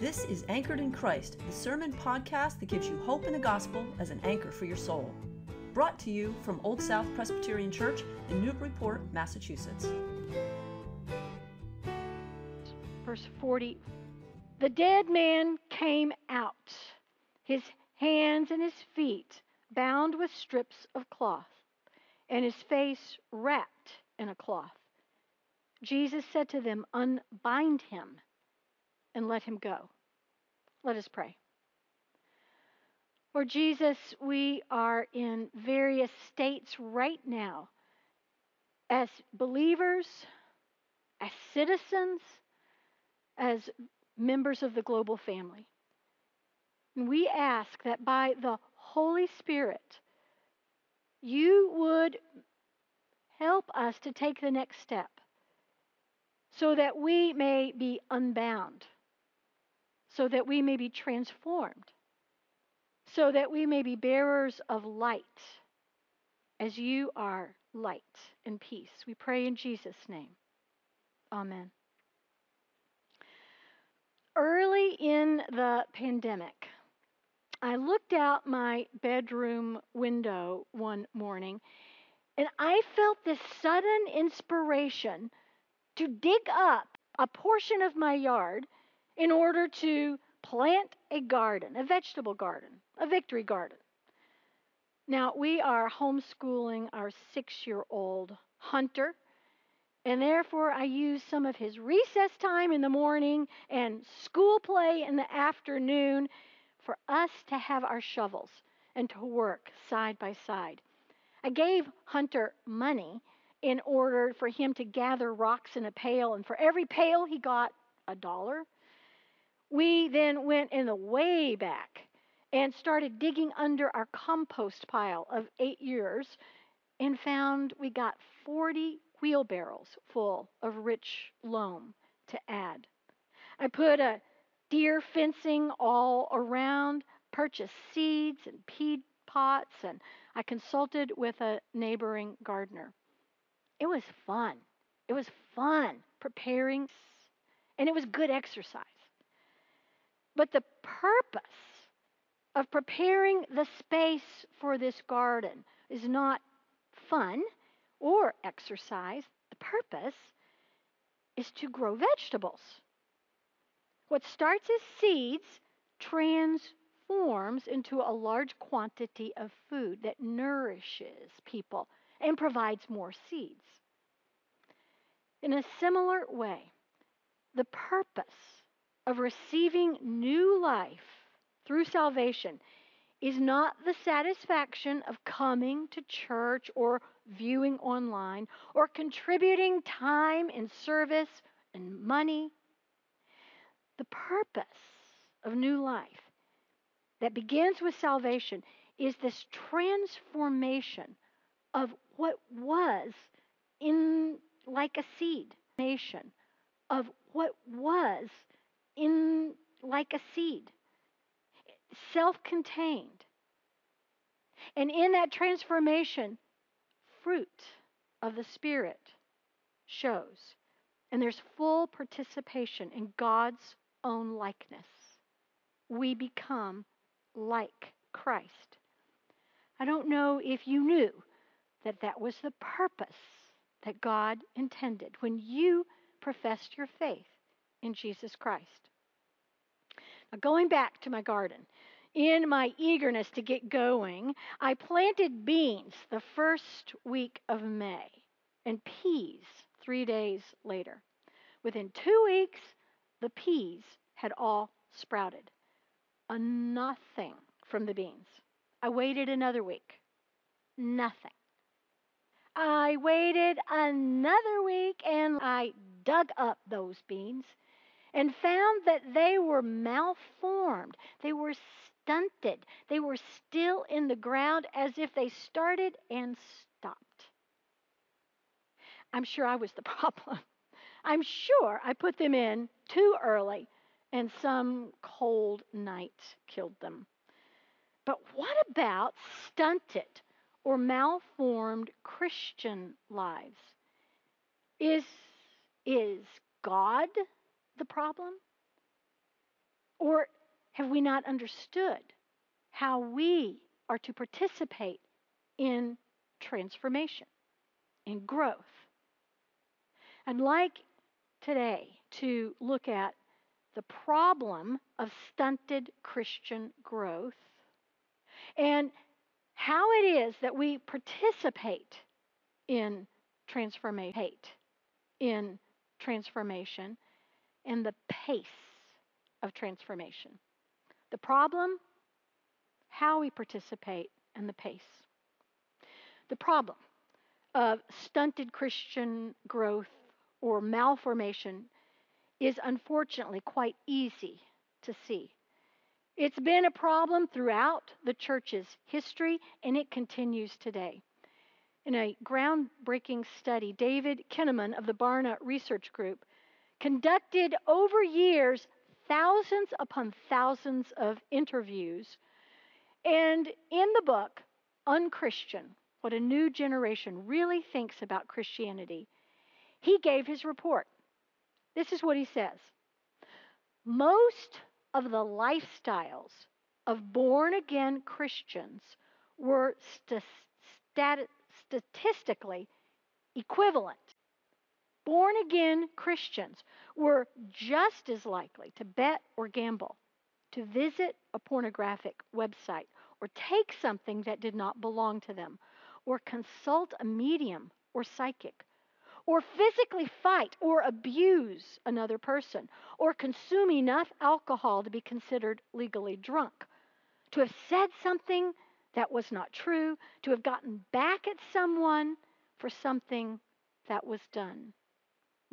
This is Anchored in Christ, the sermon podcast that gives you hope in the gospel as an anchor for your soul. Brought to you from Old South Presbyterian Church in Newburyport, Massachusetts. Verse 40 The dead man came out, his hands and his feet bound with strips of cloth, and his face wrapped in a cloth. Jesus said to them, Unbind him and let him go. Let us pray. Lord Jesus, we are in various states right now as believers, as citizens, as members of the global family. And we ask that by the Holy Spirit, you would help us to take the next step so that we may be unbound so that we may be transformed, so that we may be bearers of light as you are light and peace. We pray in Jesus' name. Amen. Early in the pandemic, I looked out my bedroom window one morning and I felt this sudden inspiration to dig up a portion of my yard in order to plant a garden, a vegetable garden, a victory garden. Now, we are homeschooling our six year old Hunter, and therefore I use some of his recess time in the morning and school play in the afternoon for us to have our shovels and to work side by side. I gave Hunter money in order for him to gather rocks in a pail, and for every pail he got a dollar. We then went in the way back and started digging under our compost pile of eight years and found we got 40 wheelbarrows full of rich loam to add. I put a deer fencing all around, purchased seeds and peat pots, and I consulted with a neighboring gardener. It was fun. It was fun preparing, and it was good exercise. But the purpose of preparing the space for this garden is not fun or exercise. The purpose is to grow vegetables. What starts as seeds transforms into a large quantity of food that nourishes people and provides more seeds. In a similar way, the purpose of receiving new life through salvation is not the satisfaction of coming to church or viewing online or contributing time and service and money. The purpose of new life that begins with salvation is this transformation of what was in like a seed nation of what was in like a seed, self contained. And in that transformation, fruit of the Spirit shows. And there's full participation in God's own likeness. We become like Christ. I don't know if you knew that that was the purpose that God intended when you professed your faith in Jesus Christ. Now, going back to my garden, in my eagerness to get going, I planted beans the first week of May and peas three days later. Within two weeks, the peas had all sprouted. A nothing from the beans. I waited another week. Nothing. I waited another week and I dug up those beans and found that they were malformed. They were stunted. They were still in the ground as if they started and stopped. I'm sure I was the problem. I'm sure I put them in too early and some cold night killed them. But what about stunted or malformed Christian lives? Is, is God the problem? Or have we not understood how we are to participate in transformation, in growth? I'd like today to look at the problem of stunted Christian growth and how it is that we participate in transformation, in transformation, and the pace of transformation. The problem, how we participate, and the pace. The problem of stunted Christian growth or malformation is unfortunately quite easy to see. It's been a problem throughout the church's history, and it continues today. In a groundbreaking study, David Kinnaman of the Barna Research Group conducted over years thousands upon thousands of interviews. And in the book, Unchristian What a New Generation Really Thinks About Christianity, he gave his report. This is what he says Most of the lifestyles of born again Christians were st- stat- statistically equivalent. Born again Christians were just as likely to bet or gamble, to visit a pornographic website, or take something that did not belong to them, or consult a medium or psychic, or physically fight or abuse another person, or consume enough alcohol to be considered legally drunk, to have said something that was not true, to have gotten back at someone for something that was done.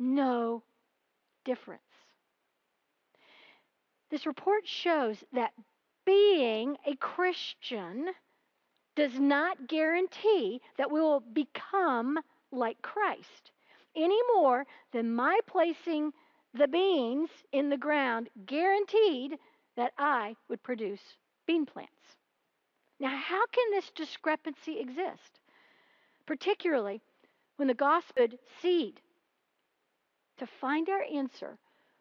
No difference. This report shows that being a Christian does not guarantee that we will become like Christ any more than my placing the beans in the ground guaranteed that I would produce bean plants. Now, how can this discrepancy exist? Particularly when the gospel seed. To find our answer,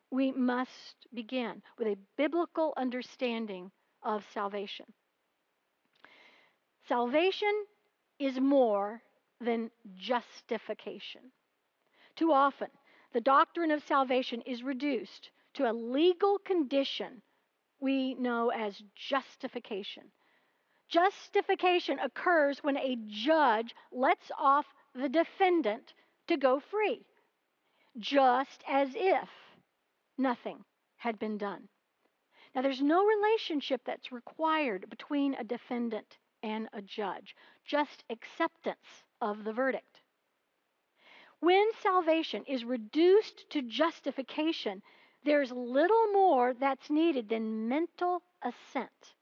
we must begin with a biblical understanding of salvation. Salvation is more than justification. Too often, the doctrine of salvation is reduced to a legal condition we know as justification. Justification occurs when a judge lets off the defendant to go free, just as if nothing had been done. Now, there's no relationship that's required between a defendant and a judge, just acceptance of the verdict. When salvation is reduced to justification, there's little more that's needed than mental assent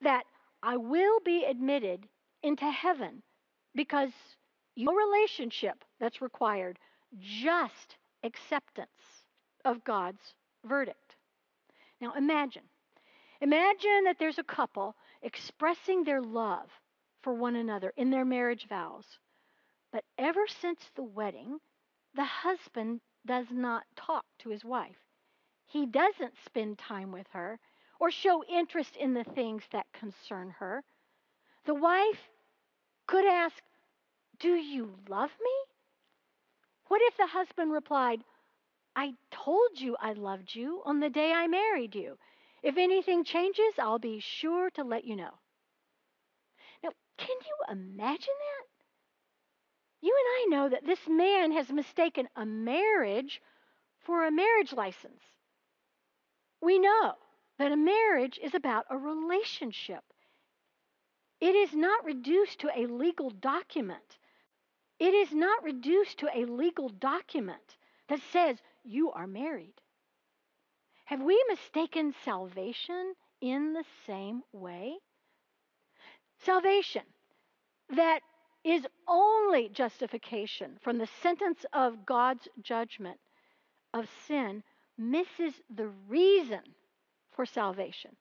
that I will be admitted into heaven because your relationship that's required, just acceptance of God's verdict. Now imagine. Imagine that there's a couple expressing their love for one another in their marriage vows. But ever since the wedding, the husband does not talk to his wife. He doesn't spend time with her or show interest in the things that concern her. The wife could ask, Do you love me? What if the husband replied, I told you I loved you on the day I married you. If anything changes, I'll be sure to let you know. Now, can you imagine that? You and I know that this man has mistaken a marriage for a marriage license. We know that a marriage is about a relationship. It is not reduced to a legal document. It is not reduced to a legal document that says you are married. Have we mistaken salvation in the same way? Salvation that is only justification from the sentence of God's judgment of sin misses the reason for salvation.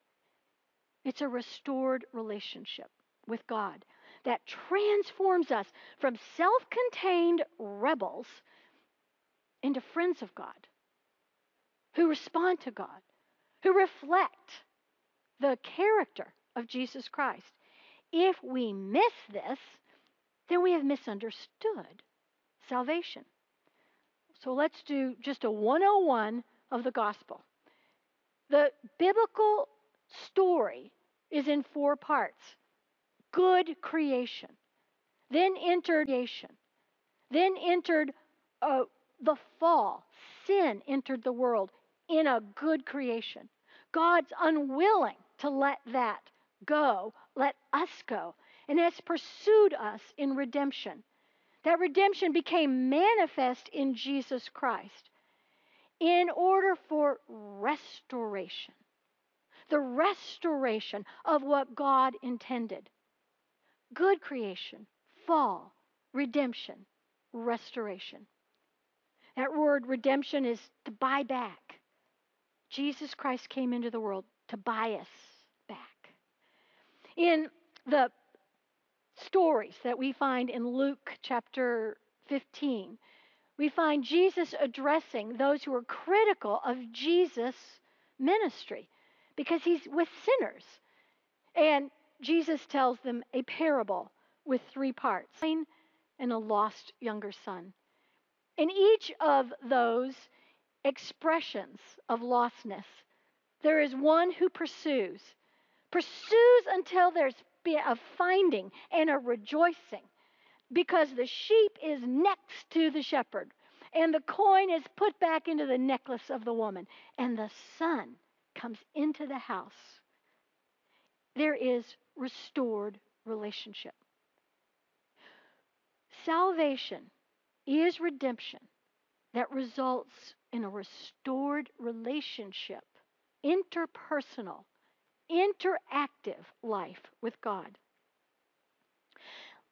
It's a restored relationship with God that transforms us from self contained rebels into friends of God who respond to God, who reflect the character of Jesus Christ. If we miss this, then we have misunderstood salvation. So let's do just a 101 of the gospel. The biblical story is in four parts good creation, then entered creation, then entered uh, the fall. Sin entered the world in a good creation. God's unwilling to let that go, let us go, and has pursued us in redemption. That redemption became manifest in Jesus Christ in order for restoration. The restoration of what God intended. Good creation, fall, redemption, restoration. That word redemption is to buy back. Jesus Christ came into the world to buy us back. In the stories that we find in Luke chapter 15, we find Jesus addressing those who are critical of Jesus' ministry because he's with sinners. And Jesus tells them a parable with three parts and a lost younger son. In each of those expressions of lostness, there is one who pursues, pursues until there's a finding and a rejoicing, because the sheep is next to the shepherd, and the coin is put back into the necklace of the woman, and the son comes into the house. There is restored relationship. Salvation is redemption that results in a restored relationship, interpersonal, interactive life with God.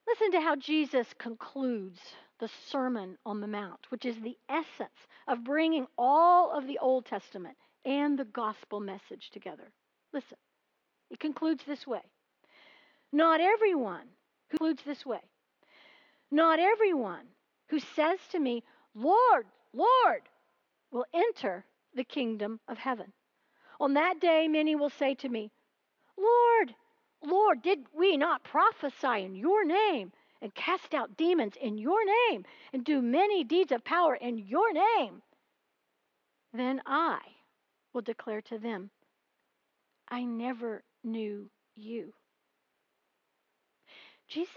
Listen to how Jesus concludes the Sermon on the Mount, which is the essence of bringing all of the Old Testament and the gospel message together. Listen, it concludes this way Not everyone who concludes this way not everyone who says to me, Lord, Lord, will enter the kingdom of heaven. On that day, many will say to me, Lord, Lord, did we not prophesy in your name and cast out demons in your name and do many deeds of power in your name? Then I will declare to them, I never knew you. Jesus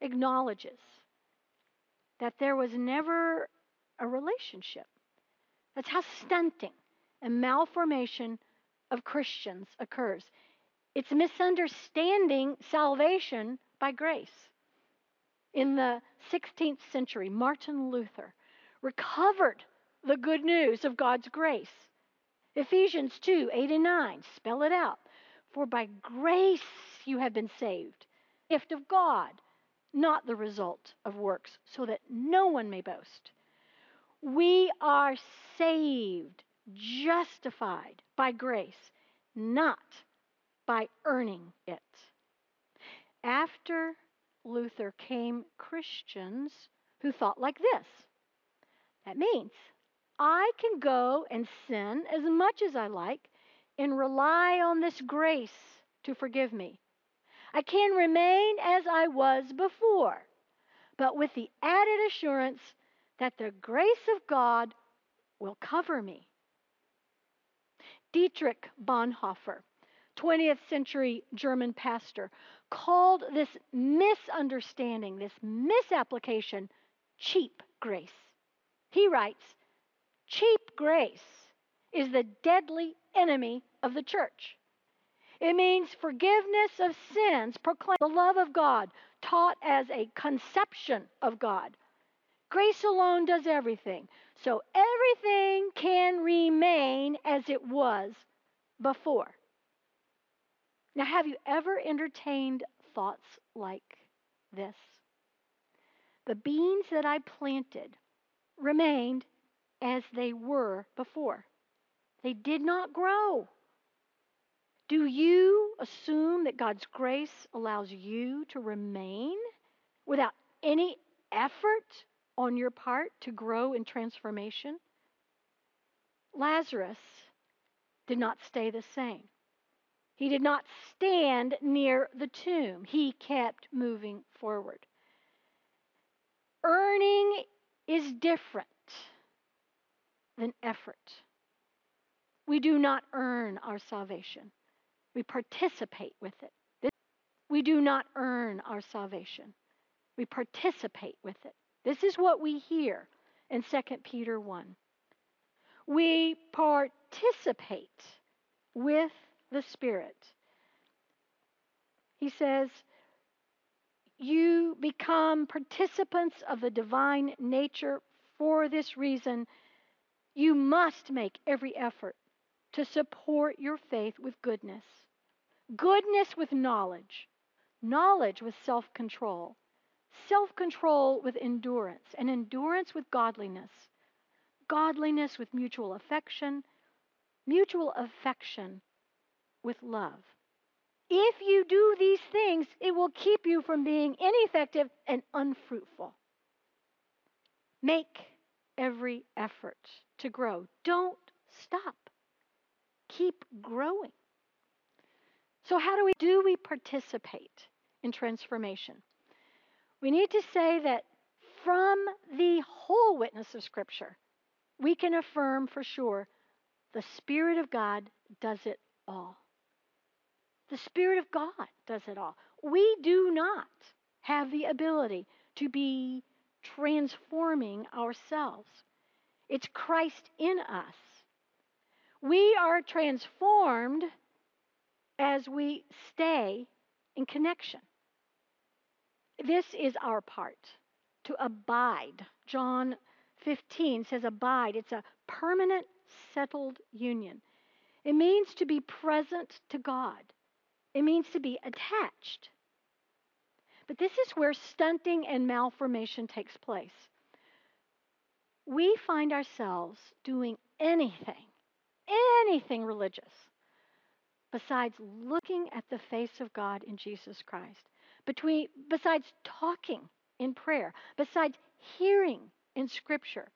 acknowledges that there was never a relationship. That's how stunting and malformation of Christians occurs. It's misunderstanding salvation by grace. In the 16th century, Martin Luther recovered the good news of God's grace. Ephesians 2 8 and 9 spell it out. For by grace you have been saved, gift of God not the result of works, so that no one may boast. We are saved, justified by grace, not by earning it. After Luther came Christians who thought like this. That means I can go and sin as much as I like and rely on this grace to forgive me. I can remain as I was before, but with the added assurance that the grace of God will cover me. Dietrich Bonhoeffer, 20th century German pastor, called this misunderstanding, this misapplication, cheap grace. He writes, cheap grace is the deadly enemy of the church. It means forgiveness of sins, proclaim the love of God, taught as a conception of God. Grace alone does everything. So everything can remain as it was before. Now, have you ever entertained thoughts like this? The beans that I planted remained as they were before, they did not grow. Do you assume that God's grace allows you to remain without any effort on your part to grow in transformation? Lazarus did not stay the same. He did not stand near the tomb. He kept moving forward. Earning is different than effort. We do not earn our salvation, we participate with it. This, we do not earn our salvation, we participate with it. This is what we hear in 2 Peter 1. We participate with the Spirit. He says, You become participants of the divine nature. For this reason, you must make every effort to support your faith with goodness, goodness with knowledge, knowledge with self control, self control with endurance, and endurance with godliness, godliness with mutual affection, mutual affection with love. If you do these things, it will keep you from being ineffective and unfruitful. Make every effort to grow. Don't stop. Keep growing. So, how do we do we participate in transformation? We need to say that from the whole witness of Scripture, we can affirm for sure the Spirit of God does it all. The Spirit of God does it all. We do not have the ability to be transforming ourselves. It's Christ in us. We are transformed as we stay in connection. This is our part to abide. John 15 says, Abide. It's a permanent, settled union. It means to be present to God, it means to be attached. But this is where stunting and malformation takes place. We find ourselves doing anything, anything religious, besides looking at the face of God in Jesus Christ, between, besides talking in prayer, besides hearing in Scripture,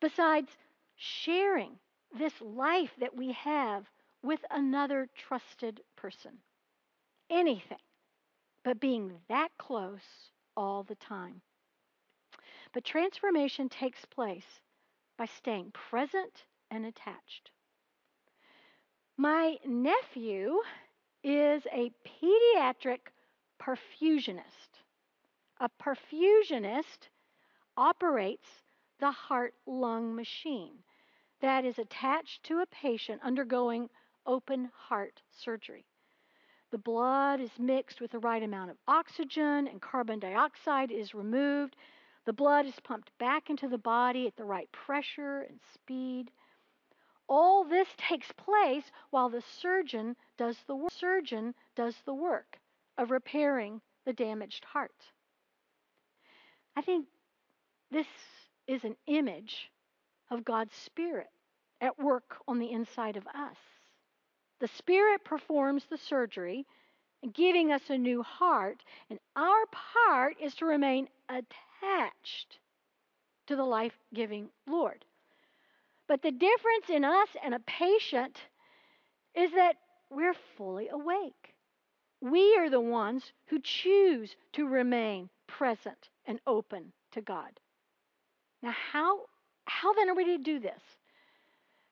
besides sharing this life that we have with another trusted person. Anything but being that close all the time. But transformation takes place by staying present and attached. My nephew is a pediatric perfusionist. A perfusionist operates the heart lung machine that is attached to a patient undergoing open heart surgery. The blood is mixed with the right amount of oxygen and carbon dioxide is removed. The blood is pumped back into the body at the right pressure and speed. All this takes place while the surgeon does the work. surgeon does the work of repairing the damaged heart. I think this is an image of God's Spirit at work on the inside of us. The Spirit performs the surgery, giving us a new heart, and our part is to remain attached to the life giving Lord. But the difference in us and a patient is that we're fully awake. We are the ones who choose to remain present and open to God. Now, how, how then are we to do this?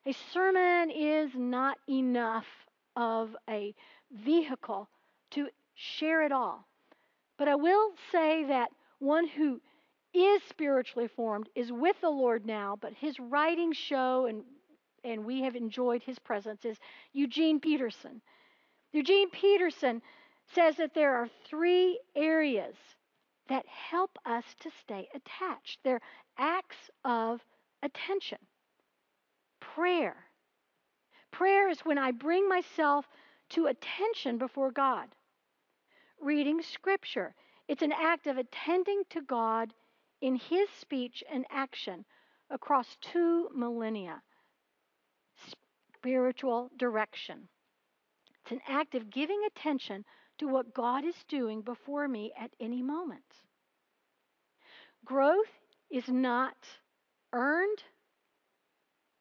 A sermon is not enough of a vehicle to share it all. But I will say that one who is spiritually formed is with the Lord now, but his writings show, and, and we have enjoyed his presence, is Eugene Peterson. Eugene Peterson says that there are three areas that help us to stay attached. They're acts of attention. Prayer. Prayer is when I bring myself to attention before God. Reading Scripture. It's an act of attending to God in his speech and action across two millennia. Spiritual direction. It's an act of giving attention to what God is doing before me at any moment. Growth is not earned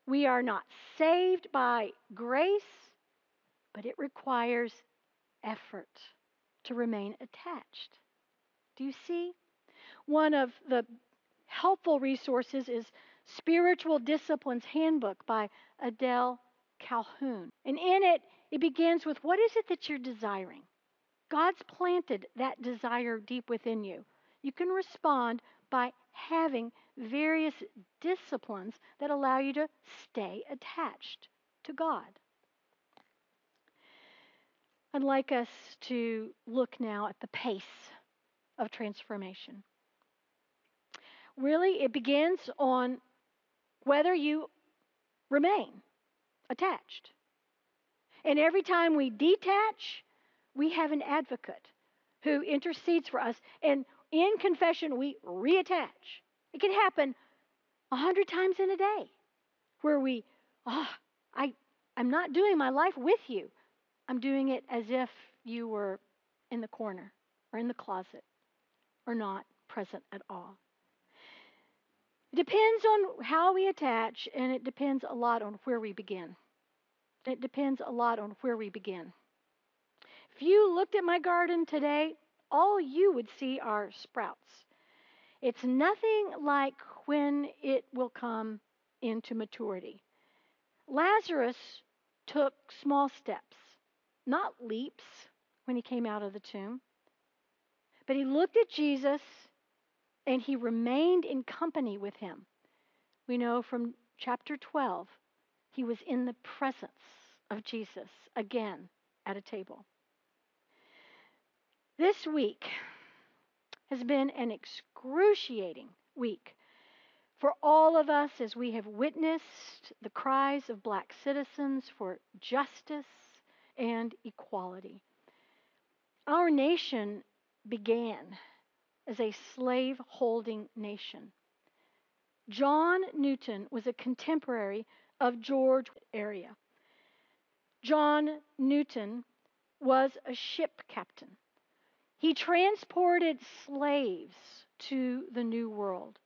We are not saved by grace, but it requires effort to remain attached. Do you see? One of the helpful resources is Spiritual Disciplines Handbook by Adele Calhoun. And in it, it begins with what is it that you're desiring? God's planted that desire deep within you. You can respond by having various disciplines that allow you to stay attached to God. I'd like us to look now at the pace of transformation. Really, it begins on whether you remain attached. And every time we detach, we have an advocate who intercedes for us. And in confession, we reattach. It can happen a hundred times in a day where we, oh, I, I'm not doing my life with you. I'm doing it as if you were in the corner or in the closet or not present at all. It depends on how we attach, and it depends a lot on where we begin. It depends a lot on where we begin. If you looked at my garden today, all you would see are sprouts. It's nothing like when it will come into maturity. Lazarus took small steps, not leaps, when he came out of the tomb. But he looked at Jesus and he remained in company with him. We know from chapter 12, he was in the presence of Jesus again at a table. This week has been an excruciating week for all of us as we have witnessed the cries of black citizens for justice and equality. Our nation began as a slave holding nation. John Newton was a contemporary of George area. John Newton was a ship captain. He transported slaves to the New World.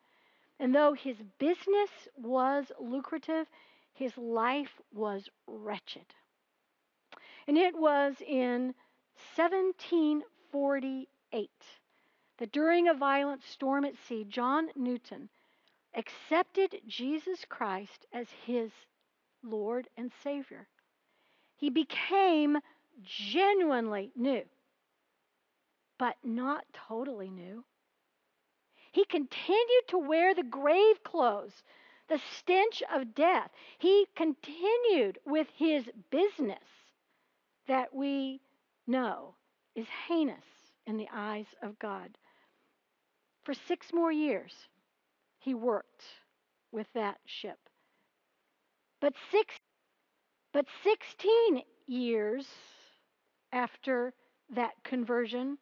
And though his business was lucrative, his life was wretched. And it was in 1748 that during a violent storm at sea, John Newton accepted Jesus Christ as his Lord and Savior. He became genuinely new, but not totally new. He continued to wear the grave clothes, the stench of death. He continued with his business that we know is heinous in the eyes of God. For six more years, he worked with that ship. But six but 16 years after that conversion,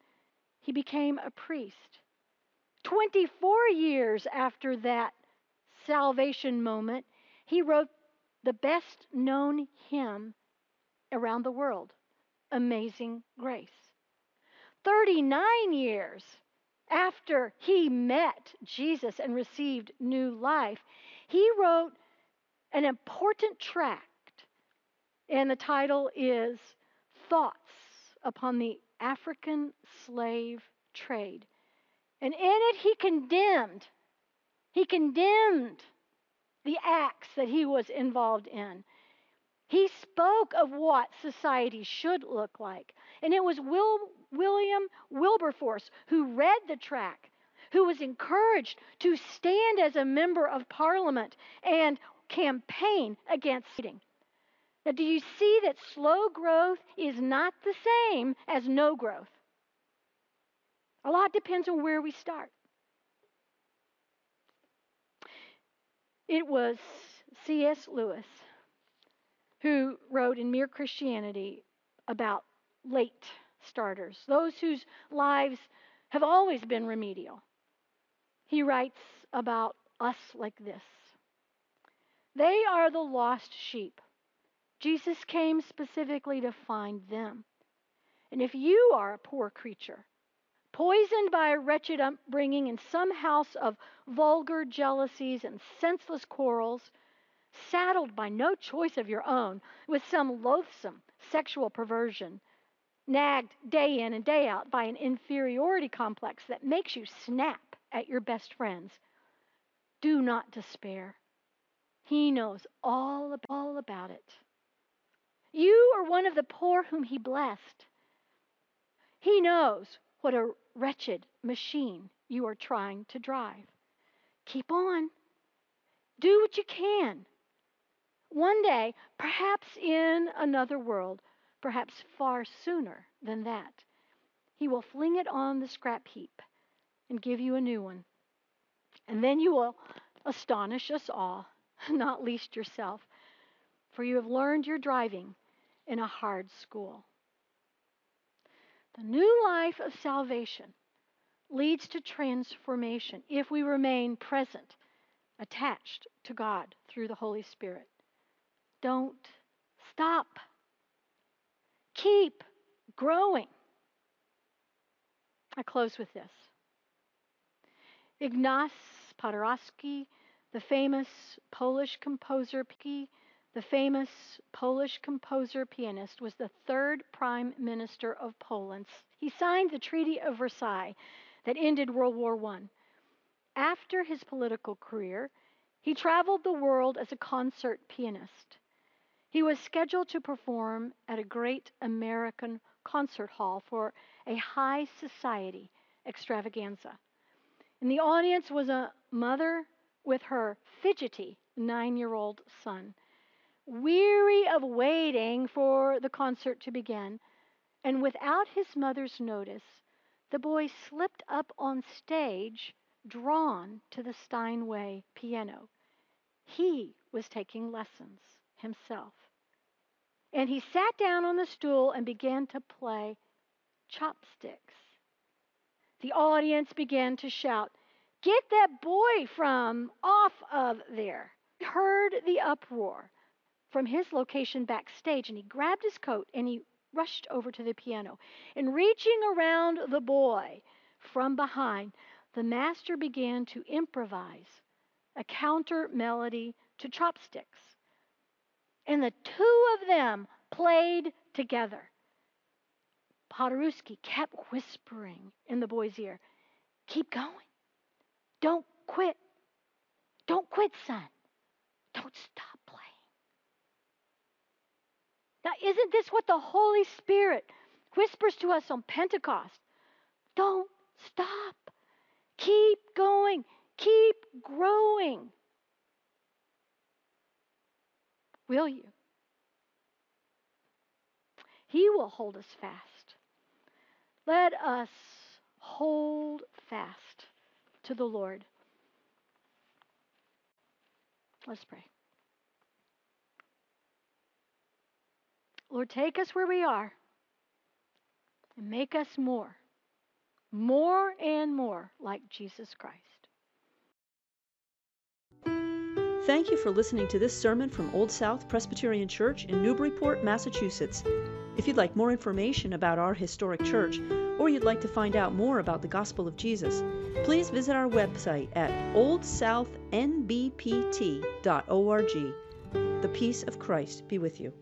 he became a priest. 24 years after that salvation moment, he wrote the best known hymn around the world, Amazing Grace. 39 years after he met Jesus and received new life, he wrote an important tract and the title is Thoughts Upon the African Slave Trade. And in it, he condemned, he condemned the acts that he was involved in. He spoke of what society should look like. And it was Will, William Wilberforce who read the tract, who was encouraged to stand as a member of parliament and campaign against eating. Now, do you see that slow growth is not the same as no growth? A lot depends on where we start. It was C.S. Lewis who wrote in Mere Christianity about late starters, those whose lives have always been remedial. He writes about us like this They are the lost sheep Jesus came specifically to find them. And if you are a poor creature, poisoned by a wretched upbringing in some house of vulgar jealousies and senseless quarrels, saddled by no choice of your own with some loathsome sexual perversion, nagged day in and day out by an inferiority complex that makes you snap at your best friends, do not despair. He knows all, all about it. You are one of the poor whom He blessed. He knows what a wretched machine you are trying to drive. Keep on. Do what you can. One day, perhaps in another world, perhaps far sooner than that, He will fling it on the scrap heap and give you a new one. And then you will astonish us all, not least yourself, for you have learned your driving in a hard school. The new life of salvation leads to transformation if we remain present, attached to God through the Holy Spirit. Don't stop. Keep growing. I close with this. Ignace Paderewski, the famous Polish composer, the famous Polish composer pianist, was the third prime minister of Poland. He signed the Treaty of Versailles that ended World War I. After his political career, he traveled the world as a concert pianist. He was scheduled to perform at a great American concert hall for a high society extravaganza. In the audience was a mother with her fidgety nine year old son. Weary of waiting for the concert to begin, and without his mother's notice, the boy slipped up on stage, drawn to the Steinway piano. He was taking lessons himself. And he sat down on the stool and began to play chopsticks. The audience began to shout, Get that boy from off of there. He heard the uproar from his location backstage, and he grabbed his coat and he rushed over to the piano. And reaching around the boy from behind, the master began to improvise a counter melody to chopsticks. And the two of them played together. Paderewski kept whispering in the boy's ear, Keep going. Don't quit. Don't quit, son. Don't stop. Playing. Now, isn't this what the Holy Spirit whispers to us on Pentecost? Don't stop. Keep going. Keep growing. Will you? He will hold us fast. Let us hold fast to the Lord. Let's pray. Lord, take us where we are and make us more, more and more like Jesus Christ. Thank you for listening to this sermon from Old South Presbyterian Church in Newburyport, Massachusetts. If you'd like more information about our historic church, or you'd like to find out more about the gospel of Jesus, please visit our website at oldsouthnbpt.org. The peace of Christ be with you.